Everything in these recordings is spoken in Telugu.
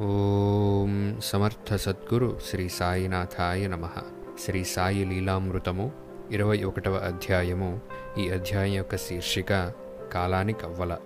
ఓం సమర్థ సద్గురు శ్రీ సాయినాథాయ నమ. శ్రీ సాయి లీలామృతము ఇరవై ఒకటవ అధ్యాయము. ఈ అధ్యాయం యొక్క శీర్షిక కాలాని కవ్వల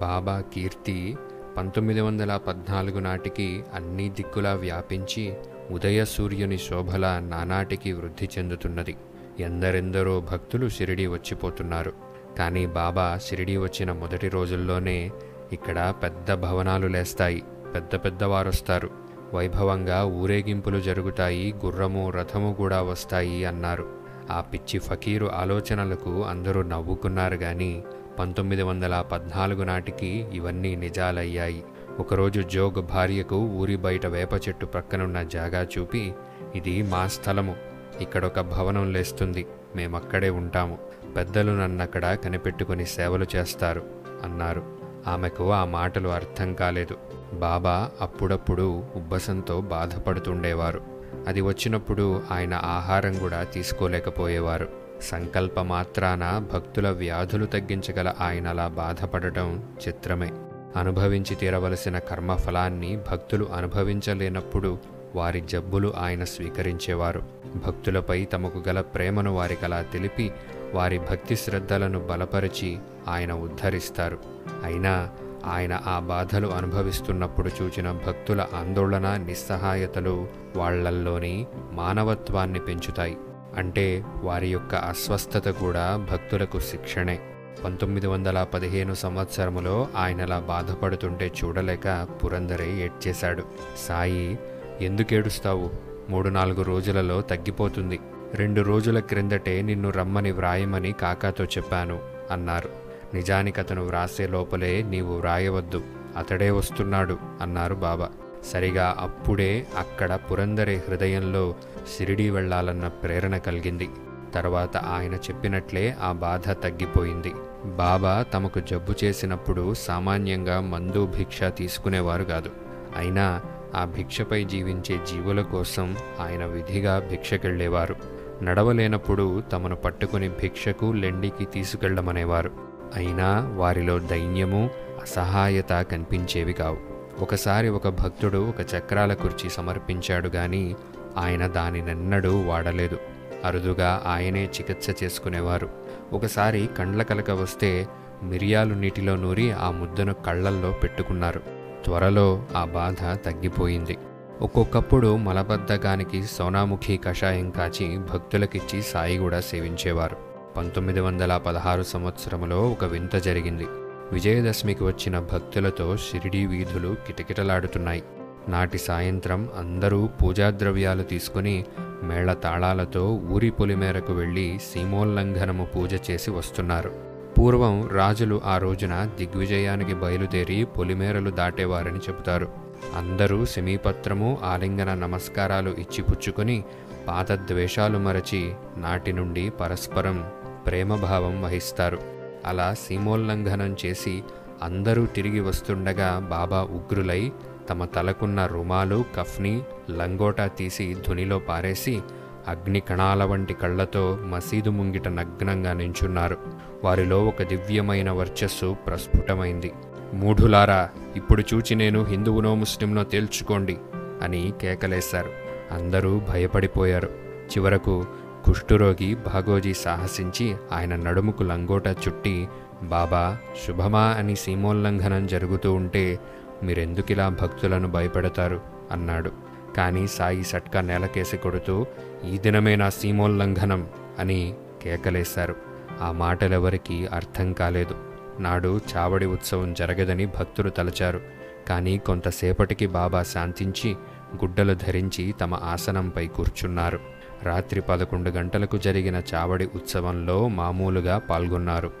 బాబా కీర్తి పంతొమ్మిది వందల పద్నాలుగు నాటికి అన్ని దిక్కులా వ్యాపించి ఉదయ సూర్యుని శోభల నానాటికి వృద్ధి చెందుతున్నది. ఎందరెందరో భక్తులు షిరిడి వచ్చిపోతున్నారు. కానీ బాబా షిరిడి వచ్చిన మొదటి రోజుల్లోనే ఇక్కడ పెద్ద భవనాలు లేస్తాయి. పెద్ద పెద్దవారు వస్తారు వైభవంగా ఊరేగింపులు జరుగుతాయి గుర్రము రథము కూడా వస్తాయి అన్నారు. ఆ పిచ్చి ఫకీరు ఆలోచనలకు అందరూ నవ్వుకున్నారు గాని పంతొమ్మిది వందల పద్నాలుగు నాటికి ఇవన్నీ నిజాలయ్యాయి. ఒకరోజు జోగ్ భార్యకు ఊరి బయట వేప చెట్టు ప్రక్కనున్న జాగా చూపి ఇది మా స్థలము. ఇక్కడొక భవనం లేస్తుంది. మేమక్కడే ఉంటాము. పెద్దలు నన్నక్కడ కనిపెట్టుకుని సేవలు చేస్తారు అన్నారు. ఆమెకు ఆ మాటలు అర్థం కాలేదు. బాబా అప్పుడప్పుడు ఉబ్బసంతో బాధపడుతుండేవారు. అది వచ్చినప్పుడు ఆయన ఆహారం కూడా తీసుకోలేకపోయేవారు. సంకల్ప మాత్రాన భక్తుల వ్యాధులు తగ్గించగల ఆయన అలా బాధపడటం చిత్రమే. అనుభవించి తీరవలసిన కర్మఫలాన్ని భక్తులు అనుభవించలేనప్పుడు వారి జబ్బులు ఆయన స్వీకరించేవారు. భక్తులపై తమకు గల ప్రేమను వారికలా తెలిపి వారి భక్తి శ్రద్ధలను బలపరిచి ఆయన ఉద్ధరిస్తారు. అయినా ఆయన ఆ బాధలు అనుభవిస్తున్నప్పుడు చూచిన భక్తుల ఆందోళన నిస్సహాయతలు వాళ్ళల్లోని మానవత్వాన్ని పెంచుతాయి. అంటే వారి యొక్క అస్వస్థత కూడా భక్తులకు శిక్షణే. పంతొమ్మిది వందల పదిహేను సంవత్సరములో ఆయనలా బాధపడుతుంటే చూడలేక పురందరే ఏడ్చేశాడు. సాయి ఎందుకేడుస్తావు మూడు నాలుగు రోజులలో తగ్గిపోతుంది. రెండు రోజుల క్రిందటే నిన్ను రమ్మని వ్రాయమని కాకాతో చెప్పాను అన్నారు. నిజానికి అతను వ్రాసే లోపలే నీవు వ్రాయవద్దు. అతడే వస్తున్నాడు అన్నారు బాబా. సరిగా అప్పుడే అక్కడ పురందరి హృదయంలో సిరిడి వెళ్ళాలన్న ప్రేరణ కలిగింది. తర్వాత ఆయన చెప్పినట్లే ఆ బాధ తగ్గిపోయింది. బాబా తమకు జబ్బు చేసినప్పుడు సామాన్యంగా మందు భిక్ష తీసుకునేవారు కాదు. అయినా ఆ భిక్షపై జీవించే జీవుల కోసం ఆయన విధిగా భిక్షకెళ్ళేవారు నడవలేనప్పుడు తమను పట్టుకుని భిక్షకు లెండికి తీసుకెళ్ళమనేవారు అయినా వారిలో దైన్యము అసహాయత కనిపించేవి కావు. ఒకసారి ఒక భక్తుడు ఒక చక్రాల కుర్చీ సమర్పించాడు గాని ఆయన దానినెన్నడూ వాడలేదు. అరుదుగా ఆయనే చికిత్స చేసుకునేవారు. ఒకసారి కండ్ల కలక వస్తే మిరియాలు నీటిలో నూరి ఆ ముద్దను కళ్ళల్లో పెట్టుకున్నారు. త్వరలో ఆ బాధ తగ్గిపోయింది. ఒక్కొక్కప్పుడు మలబద్ధకానికి సోనాముఖి కషాయం కాచి భక్తులకిచ్చి సాయి కూడా సేవించేవారు. పంతొమ్మిది వందల పదహారు సంవత్సరంలో ఒక వింత జరిగింది. విజయదశమికి వచ్చిన భక్తులతో షిరిడీ వీధులు కిటకిటలాడుతున్నాయి. నాటి సాయంత్రం అందరూ పూజాద్రవ్యాలు తీసుకుని మేళ తాళాలతో ఊరి పొలిమేరకు వెళ్ళి సీమోల్లంఘనము పూజ చేసి వస్తున్నారు. పూర్వం రాజులు ఆ రోజున దిగ్విజయానికి బయలుదేరి పొలిమేరలు దాటేవారని చెబుతారు. అందరూ సెమీపత్రము ఆలింగన నమస్కారాలు ఇచ్చిపుచ్చుకొని పాత ద్వేషాలు మరచి నాటి నుండి పరస్పరం ప్రేమభావం వహిస్తారు. అలా సీమోల్లంఘనం చేసి అందరూ తిరిగి వస్తుండగా బాబా ఉగ్రులై తమ తలకున్న రుమాలు కఫ్ని లంగోటా తీసి ధునిలో పారేసి అగ్ని కణాల వంటి కళ్ళతో మసీదు ముంగిట నగ్నంగా నించున్నారు. వారిలో ఒక దివ్యమైన వర్చస్సు ప్రస్ఫుటమైంది. మూఢులారా ఇప్పుడు చూచి నేను హిందువునో ముస్లింనో తేల్చుకోండి అని కేకలేశారు. అందరూ భయపడిపోయారు. చివరకు కుష్ఠురోగి భాగోజీ సాహసించి ఆయన నడుముకు లంగోట చుట్టి బాబా శుభమా అని సీమోల్లంఘనం జరుగుతూ ఉంటే మీరెందుకిలా భక్తులను భయపెడతారు? అన్నాడు. కానీ సాయి సట్కా నేలకేసి కొడుతూ ఈ దినమే నా సీమోల్లంఘనం అని కేకలేశారు. ఆ మాటలెవరికీ అర్థం కాలేదు. నాడు చావడి ఉత్సవం జరగదని భక్తులు తలచారు. కానీ కొంతసేపటికి బాబా శాంతించి గుడ్డలు ధరించి తమ ఆసనంపై కూర్చున్నారు. రాత్రి పదకొండు గంటలకు జరిగిన చావడి ఉత్సవంలో మామూలుగా పాల్గొన్నారు.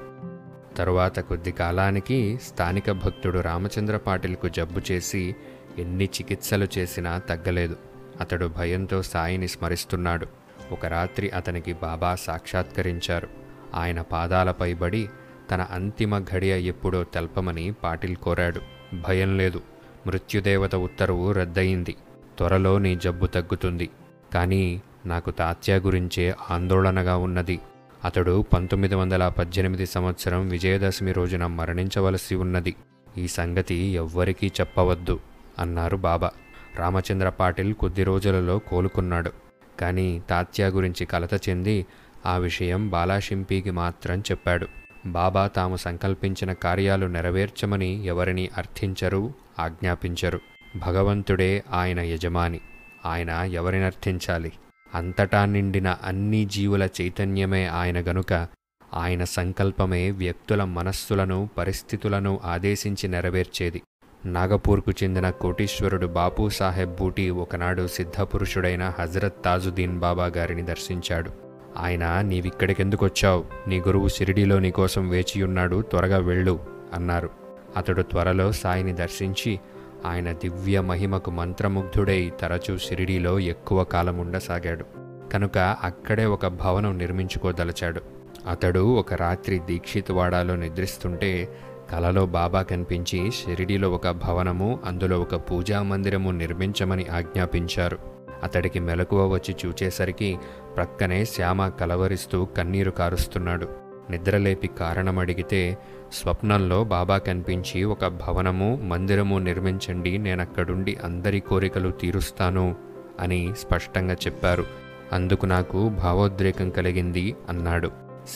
తరువాత కొద్ది కాలానికి స్థానిక భక్తుడు రామచంద్ర పాటిల్కు జబ్బు చేసి ఎన్ని చికిత్సలు చేసినా తగ్గలేదు. అతడు భయంతో సాయిని స్మరిస్తున్నాడు. ఒక రాత్రి అతనికి బాబా సాక్షాత్కరించారు. ఆయన పాదాలపై బడి తన అంతిమ ఘడియ ఎప్పుడో తెల్పమని పాటిల్ కోరాడు. భయం లేదు. మృత్యుదేవత ఉత్తర్వు రద్దయింది. త్వరలో నీ జబ్బు తగ్గుతుంది. కానీ నాకు తాత్యా గురించే ఆందోళనగా ఉన్నది. అతడు పంతొమ్మిది వందల పద్దెనిమిది సంవత్సరం విజయదశమి రోజున మరణించవలసి ఉన్నది. ఈ సంగతి ఎవ్వరికీ చెప్పవద్దు అన్నారు బాబా. రామచంద్ర పాటిల్ కొద్ది రోజులలో కోలుకున్నాడు. కానీ తాత్యా గురించి కలత చెంది ఆ విషయం బాలాషింపీకి మాత్రం చెప్పాడు. బాబా తాము సంకల్పించిన కార్యాలు నెరవేర్చమని ఎవరిని అర్థించరు ఆజ్ఞాపించరు. భగవంతుడే ఆయన యజమాని. ఆయన ఎవరిని అర్థించాలి? అంతటా నిండిన అన్ని జీవుల చైతన్యమే ఆయన గనుక ఆయన సంకల్పమే వ్యక్తుల మనస్సులను పరిస్థితులను ఆదేశించి నెరవేర్చేది. నాగపూర్కు చెందిన కోటీశ్వరుడు బాపు సాహెబ్ బూటీ ఒకనాడు సిద్ధపురుషుడైన హజరత్ తాజుద్దీన్ బాబా గారిని దర్శించాడు. ఆయన నీవిక్కడికెందుకొచ్చావు? నీ గురువు షిరిడీలో నీకోసం వేచియున్నాడు త్వరగా వెళ్ళు అన్నారు. అతడు త్వరలో సాయిని దర్శించి ఆయన దివ్య మహిమకు మంత్రముగ్ధుడై తరచూ షిరిడీలో ఎక్కువ కాలం ఉండసాగాడు. కనుక అక్కడే ఒక భవనం నిర్మించుకోదలచాడు. అతడు ఒక రాత్రి దీక్షితవాడాలో నిద్రిస్తుంటే కలలో బాబా కనిపించి షిరిడీలో ఒక భవనము అందులో ఒక పూజా మందిరము నిర్మించమని ఆజ్ఞాపించారు. అతడికి మెలకువ వచ్చి చూచేసరికి ప్రక్కనే శ్యామ కలవరిస్తూ కన్నీరు కారుస్తున్నాడు. నిద్రలేపి కారణమడిగితే స్వప్నంలో బాబా కనిపించి ఒక భవనము మందిరము నిర్మించండి నేనక్కడుండి అందరి కోరికలు తీరుస్తాను అని స్పష్టంగా చెప్పారు. అందుకు నాకు భావోద్రేకం కలిగింది అన్నాడు.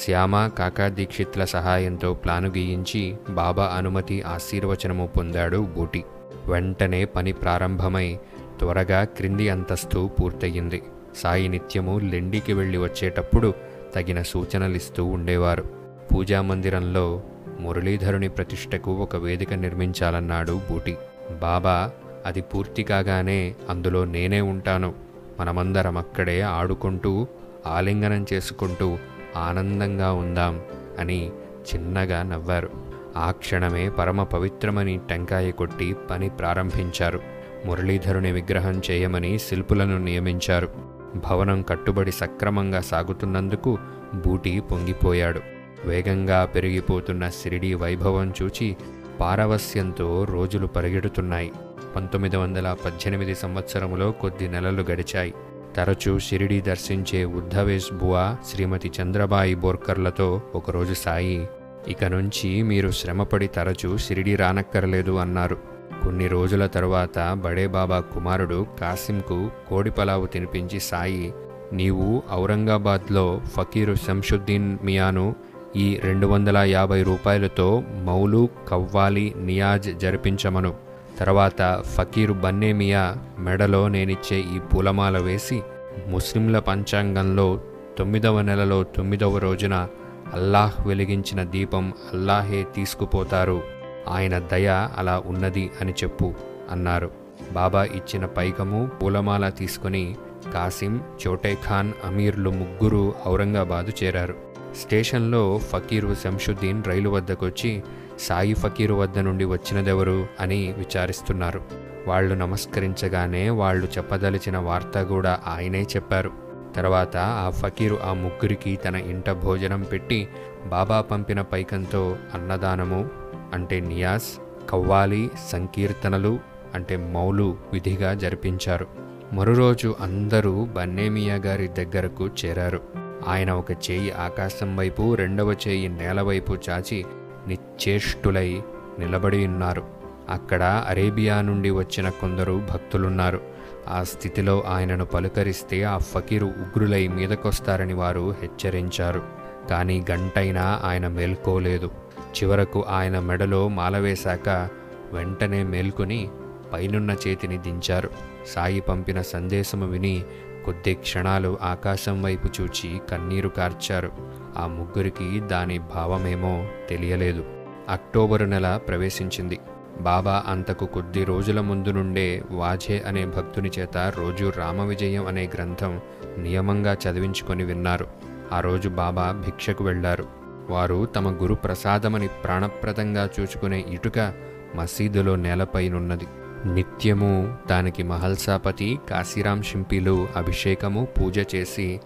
శ్యామ కాకా దీక్షిత్ల సహాయంతో ప్లాను గీయించి బాబా అనుమతి ఆశీర్వచనము పొందాడు బూటి వెంటనే పని ప్రారంభమై త్వరగా క్రింది అంతస్తు పూర్తయింది. సాయి నిత్యము లెండికి వెళ్ళి వచ్చేటప్పుడు తగిన సూచనలిస్తూ ఉండేవారు. పూజా మందిరంలో మురళీధరుని ప్రతిష్టకు ఒక వేదిక నిర్మించాలన్నాడు బూటి. బాబా అది పూర్తి కాగానే అందులో నేనే ఉంటాను. మనమందరం అక్కడే ఆడుకుంటూ ఆలింగనం చేసుకుంటూ ఆనందంగా ఉందాం అని చిన్నగా నవ్వారు. ఆ క్షణమే పరమ పవిత్రమని టెంకాయ కొట్టి పని ప్రారంభించారు. మురళీధరుని విగ్రహం చేయమని శిల్పులను నియమించారు. భవనం కట్టుబడి సక్రమంగా సాగుతున్నందుకు బూటి పొంగిపోయాడు. వేగంగా పెరిగిపోతున్న సిరిడి వైభవం చూచి పారవస్యంతో రోజులు పరిగెడుతున్నాయి. పంతొమ్మిది వందల పద్దెనిమిది సంవత్సరములో కొద్ది నెలలు గడిచాయి. తరచూ షిరిడి దర్శించే ఉద్ధవేష్ బువా శ్రీమతి చంద్రబాయి బోర్కర్లతో ఒకరోజు సాయి ఇక నుంచి మీరు శ్రమపడి తరచూ షిరిడి రానక్కర్లేదు అన్నారు. కొన్ని రోజుల తరువాత బడేబాబా కుమారుడు కాసింకు కోడిపలావు తినిపించి సాయి నీవు ఔరంగాబాద్లో ఫకీరు శంషుద్దీన్ మియాను ఈ రెండు వందల యాభై రూపాయలతో మౌలు కవ్వాలి నియాజ్ జరిపించమను. తర్వాత ఫకీరు బన్నేమియా మెడలో నేనిచ్చే ఈ పూలమాల వేసి ముస్లింల పంచాంగంలో తొమ్మిదవ నెలలో తొమ్మిదవ రోజున అల్లాహ్ వెలిగించిన దీపం అల్లాహే తీసుకుపోతారు. ఆయన దయ అలా ఉన్నది అని చెప్పు అన్నారు. బాబా ఇచ్చిన పైకము పూలమాల తీసుకుని కాసిం చోటేఖాన్ అమీర్లు ముగ్గురు ఔరంగాబాదు చేరారు. స్టేషన్లో ఫకీరు శంషుద్దీన్ రైలు వద్దకొచ్చి సాయి ఫకీరు వద్ద నుండి వచ్చినదెవరు? అని విచారిస్తున్నారు. వాళ్ళు నమస్కరించగానే వాళ్ళు చెప్పదలిచిన వార్త కూడా ఆయనే చెప్పారు. తర్వాత ఆ ఫకీరు ఆ ముగ్గురికి తన ఇంట భోజనం పెట్టి బాబా పంపిన పైకంతో అన్నదానము అంటే నియాస్ కవ్వాలి సంకీర్తనలు అంటే మౌలు విధిగా జరిపించారు. మరురోజు అందరూ బన్నేమియా గారి దగ్గరకు చేరారు. ఆయన ఒక చేయి ఆకాశం వైపు రెండవ చేయి నేలవైపు చాచి నిశ్చేష్టులై నిలబడి ఉన్నారు. అక్కడ అరేబియా నుండి వచ్చిన కొందరు భక్తులున్నారు. ఆ స్థితిలో ఆయనను పలుకరిస్తే ఆ ఫకీరు ఉగ్రులై మీదకొస్తారని వారు హెచ్చరించారు. కానీ గంటైనా ఆయన మేల్కోలేదు. చివరకు ఆయన మెడలో మాల వేశాక వెంటనే మేల్కొని పైనున్న చేతిని దించారు. సాయి పంపిన సందేశము విని కొద్ది క్షణాలు ఆకాశం వైపు చూచి కన్నీరు కార్చారు. ఆ ముగ్గురికి దాని భావమేమో తెలియలేదు. అక్టోబరు నెల ప్రవేశించింది. బాబా అంతకు కొద్ది రోజుల ముందు నుండే వాజే అనే భక్తుని చేత రోజు రామవిజయం అనే గ్రంథం నియమంగా చదివించుకొని విన్నారు. ఆ రోజు బాబా భిక్షకు వెళ్ళారు వారు తమ గురు ప్రసాదమని ప్రాణప్రదంగా చూచుకునే ఇటుక మసీదులో నేలపైనున్నది. నిత్యము దానికి మహల్సాపతి కాశీరాం షింపీలు అభిషేకము పూజ చేసి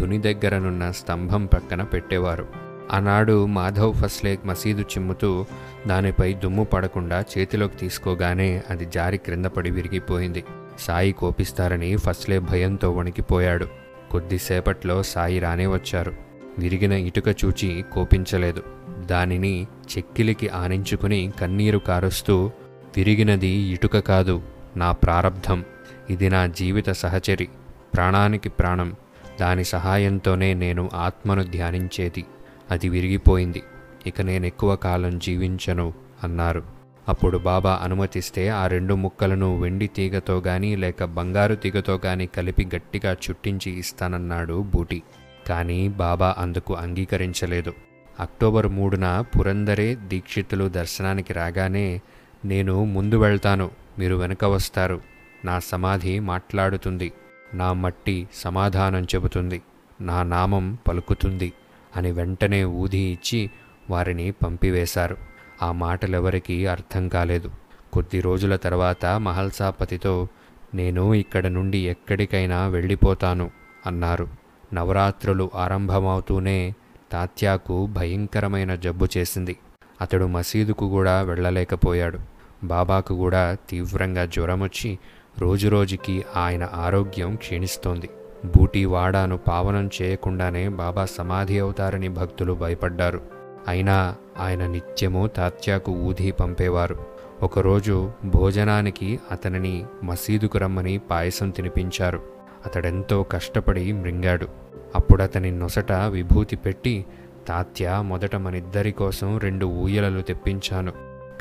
ధుని దగ్గరనున్న స్తంభం పక్కన పెట్టేవారు. ఆనాడు మాధవ్ ఫస్లేక్ మసీదు చిమ్ముతూ దానిపై దుమ్ము పడకుండా చేతిలోకి తీసుకోగానే అది జారి క్రింద పడి విరిగిపోయింది. సాయి కోపిస్తారని ఫస్లే భయంతో వణికిపోయాడు. కొద్దిసేపట్లో సాయి రానే వచ్చారు. విరిగిన ఇటుక చూచి కోపించలేదు. దానిని చెక్కిలికి ఆనించుకుని కన్నీరు కారుస్తూ విరిగినది ఇటుక కాదు నా ప్రారబ్ధం ఇది నా జీవిత సహచరి ప్రాణానికి ప్రాణం. దాని సహాయంతోనే నేను ఆత్మను ధ్యానించేది. అది విరిగిపోయింది. ఇక నేను ఎక్కువ కాలం జీవించను అన్నారు. అప్పుడు బాబా అనుమతిస్తే ఆ రెండు ముక్కలను వెండి తీగతో గాని లేక బంగారు తీగతో గాని కలిపి గట్టిగా చుట్టించి ఇస్తానన్నాడు బూటి. కానీ బాబా అందుకు అంగీకరించలేదు. అక్టోబర్ మూడున పురందరే దీక్షితులు దర్శనానికి రాగానే నేను ముందు వెళ్తాను మీరు వెనక వస్తారు. నా సమాధి మాట్లాడుతుంది నా మట్టి సమాధానం చెబుతుంది నా నామం పలుకుతుంది అని వెంటనే ఊది ఇచ్చి వారిని పంపివేశారు. ఆ మాటలెవరికీ అర్థం కాలేదు. కొద్ది రోజుల తర్వాత మహల్సాపతితో నేను ఇక్కడ నుండి ఎక్కడికైనా వెళ్ళిపోతాను అన్నారు. నవరాత్రులు ఆరంభమవుతూనే తాత్యాకు భయంకరమైన జబ్బు చేసింది. అతడు మసీదుకు కూడా వెళ్ళలేకపోయాడు. బాబాకు కూడా తీవ్రంగా జ్వరం వచ్చి రోజురోజుకి ఆయన ఆరోగ్యం క్షీణిస్తోంది. బూటీ వాడాను పావనం చేయకుండానే బాబా సమాధి అవుతారని భక్తులు భయపడ్డారు. అయినా ఆయన నిత్యము తాత్యాకు ఊది పంపేవారు. ఒకరోజు భోజనానికి అతనిని మసీదుకు రమ్మని పాయసం తినిపించారు. అతడెంతో కష్టపడి మృంగాడు. అప్పుడతని నొసట విభూతి పెట్టి తాత్య మొదట మనిద్దరి కోసం రెండు ఊయలలు తెప్పించాను.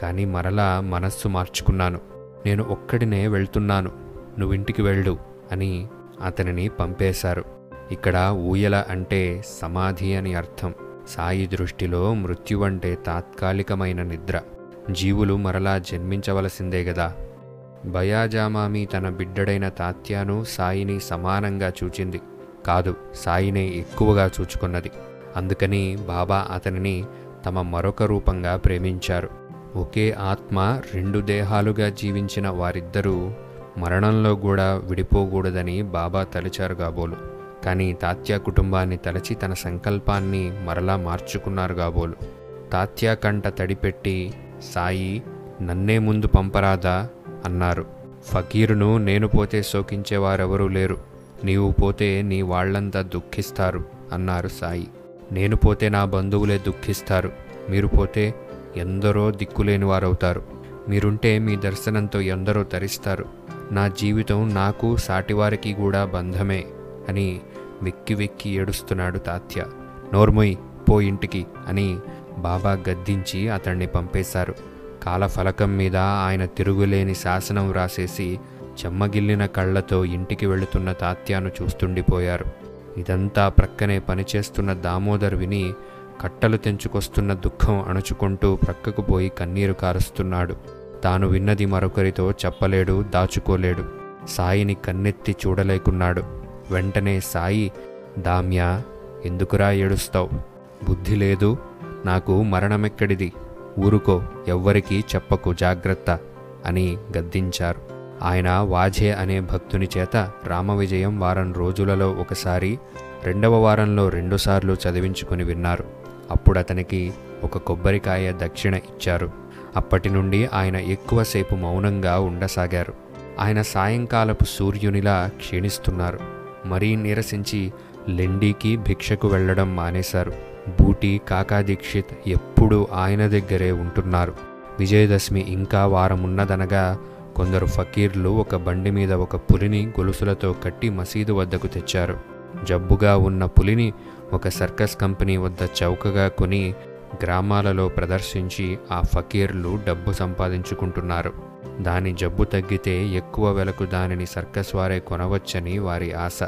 కానీ మరలా మనస్సు మార్చుకున్నాను. నేను ఒక్కడినే వెళ్తున్నాను. నువ్వింటికి వెళ్ళు అని అతనిని పంపేశారు. ఇక్కడ ఊయల అంటే సమాధి అని అర్థం. సాయి దృష్టిలో మృత్యువంటే తాత్కాలికమైన నిద్ర. జీవులు మరలా జన్మించవలసిందే గదా. భయాజామామి తన బిడ్డడైన తాత్యాను సాయిని సమానంగా చూచింది. కాదు సాయినే ఎక్కువగా చూచుకున్నది. అందుకని బాబా అతనిని తమ మరొక రూపంగా ప్రేమించారు. ఒకే ఆత్మ రెండు దేహాలుగా జీవించిన వారిద్దరూ మరణంలో కూడా విడిపోకూడదని బాబా తలిచారు కాబోలు కానీ తాత్యా కుటుంబాన్ని తలచి తన సంకల్పాన్ని మరలా మార్చుకున్నారు కాబోలు తాత్యా కంట తడిపెట్టి సాయి నన్నే ముందు పంపరాదా? అన్నారు. ఫకీరును నేను పోతే శోకించేవారెవరూ లేరు. నీవు పోతే నీ వాళ్ళంతా దుఃఖిస్తారు అన్నారు సాయి. నేను పోతే నా బంధువులే దుఃఖిస్తారు. మీరు పోతే ఎందరో దిక్కులేని వారవుతారు. మీరుంటే మీ దర్శనంతో ఎందరో తరిస్తారు. నా జీవితం నాకు సాటివారికి కూడా బంధమే అని వెక్కి వెక్కి ఏడుస్తున్నాడు తాత్య. నోర్మొయ్ పో ఇంటికి అని బాబా గద్దించి అతన్ని పంపేశారు. కాలఫలకం మీద ఆయన తిరుగులేని శాసనం వ్రాసేసి చెమ్మగిల్లిన కళ్ళతో ఇంటికి వెళుతున్న తాత్యాను చూస్తుండిపోయారు. ఇదంతా ప్రక్కనే పనిచేస్తున్న దామోదర్ విని కట్టలు తెంచుకొస్తున్న దుఃఖం అణుచుకుంటూ ప్రక్కకు పోయి కన్నీరు కారుస్తున్నాడు. తాను విన్నది మరొకరితో చెప్పలేడు దాచుకోలేడు. సాయిని కన్నెత్తి చూడలేకున్నాడు. వెంటనే సాయి దామ్యా ఎందుకురా ఏడుస్తావు? బుద్ధి లేదు నాకు మరణమెక్కడిది? ఊరుకో ఎవ్వరికీ చెప్పకు జాగ్రత్త అని గద్దించారు. ఆయన వాజే అనే భక్తుని చేత రామవిజయం వారం రోజులలో ఒకసారి రెండవ వారంలో రెండుసార్లు చదివించుకుని విన్నారు. అప్పుడు అతనికి ఒక కొబ్బరికాయ దక్షిణ ఇచ్చారు. అప్పటి నుండి ఆయన ఎక్కువసేపు మౌనంగా ఉండసాగారు. ఆయన సాయంకాలపు సూర్యునిలా క్షీణిస్తున్నారు. మరీ నీరసించి లెండీకి భిక్షకు వెళ్ళడం మానేశారు. బూటి కాకా దీక్షిత్ ఎప్పుడూ ఆయన దగ్గరే ఉంటున్నారు. విజయదశమి ఇంకా వారమున్నదనగా కొందరు ఫకీర్లు ఒక బండి మీద ఒక పులిని గొలుసులతో కట్టి మసీదు వద్దకు తెచ్చారు. జబ్బుగా ఉన్న పులిని ఒక సర్కస్ కంపెనీ వద్ద చౌకగా కొని గ్రామాలలో ప్రదర్శించి ఆ ఫకీర్లు డబ్బు సంపాదించుకుంటున్నారు. దాని జబ్బు తగ్గితే ఎక్కువ వెలకు దానిని సర్కస్ వారే కొనవచ్చని వారి ఆశ.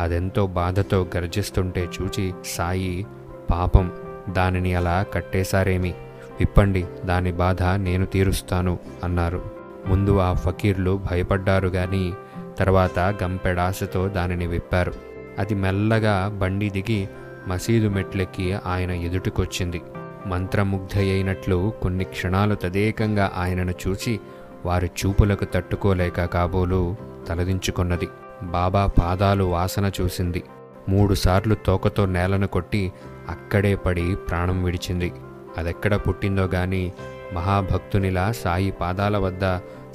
అదెంతో బాధతో గర్జిస్తుంటే చూచి సాయి పాపం దానిని అలా కట్టేశారేమి? విప్పండి దాని బాధ నేను తీరుస్తాను అన్నారు. ముందు ఆ ఫకీర్లు భయపడ్డారు గాని తర్వాత గంపెడాశతో దానిని విప్పారు. అది మెల్లగా బండి దిగి మసీదు మెట్లెక్కి ఆయన ఎదుటికొచ్చింది. మంత్రముగ్ధయైనట్లు కొన్ని క్షణాలు తదేకంగా ఆయనను చూచి వారి చూపులకు తట్టుకోలేక కాబోలు తలదించుకున్నది. బాబా పాదాలు వాసన చూసింది. మూడుసార్లు తోకతో నేలను కొట్టి అక్కడే పడి ప్రాణం విడిచింది. అదెక్కడ పుట్టిందో గాని మహాభక్తునిలా సాయి పాదాల వద్ద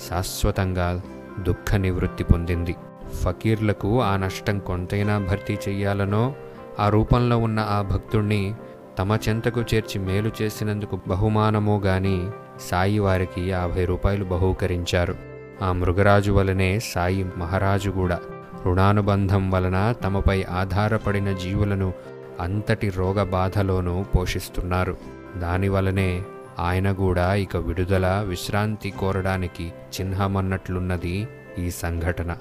శాశ్వతంగా దుఃఖ నివృత్తి పొందింది. ఫకీర్లకు ఆ నష్టం కొంతైనా భర్తీ చెయ్యాలనో ఆ రూపంలో ఉన్న ఆ భక్తుణ్ణి తమ చెంతకు చేర్చి మేలు చేసినందుకు బహుమానమో గాని సాయి వారికి యాభై రూపాయలు బహూకరించారు. ఆ మృగరాజు వలనే సాయి మహారాజు కూడా. రుణానుబంధం వలన తమపై ఆధారపడిన జీవులను అంతటి రోగ బాధలోనూ పోషిస్తున్నారు. దానివలనే ఆయన కూడా ఇక విడుదల విశ్రాంతి కోరడానికి చిహ్నమన్నట్లున్నది ఈ సంఘటన.